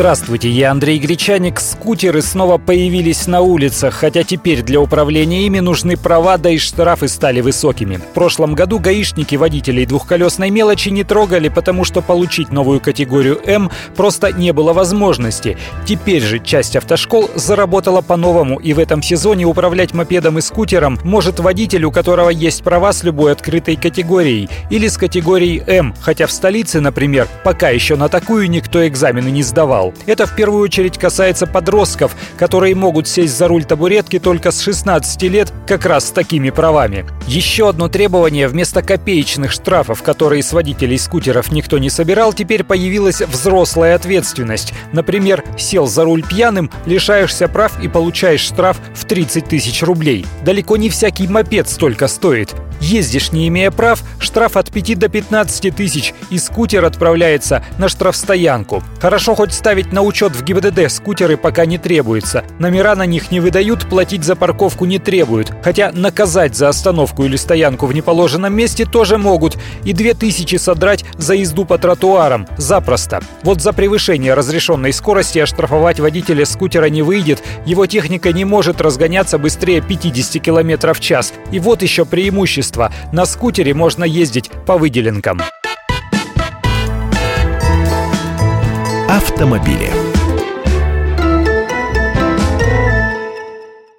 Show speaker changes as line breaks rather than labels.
Здравствуйте, я Андрей Гречаник. Скутеры снова появились на улицах, хотя теперь для управления ими нужны права, да и штрафы стали высокими. В прошлом году гаишники водителей двухколесной мелочи не трогали, потому что получить новую категорию М просто не было возможности. Теперь же часть автошкол заработала по-новому, и в этом сезоне управлять мопедом и скутером может водитель, у которого есть права с любой открытой категорией или с категорией М, хотя в столице, например, пока еще на такую никто экзамены не сдавал сдавал. Это в первую очередь касается подростков, которые могут сесть за руль табуретки только с 16 лет как раз с такими правами. Еще одно требование вместо копеечных штрафов, которые с водителей скутеров никто не собирал, теперь появилась взрослая ответственность. Например, сел за руль пьяным, лишаешься прав и получаешь штраф в 30 тысяч рублей. Далеко не всякий мопед столько стоит. Ездишь, не имея прав, штраф от 5 до 15 тысяч, и скутер отправляется на штрафстоянку. Хорошо хоть ставить на учет в ГИБДД скутеры пока не требуется. Номера на них не выдают, платить за парковку не требуют. Хотя наказать за остановку или стоянку в неположенном месте тоже могут. И 2000 содрать за езду по тротуарам. Запросто. Вот за превышение разрешенной скорости оштрафовать водителя скутера не выйдет. Его техника не может разгоняться быстрее 50 км в час. И вот еще преимущество преимущество. На скутере можно ездить по выделенкам.
Автомобили.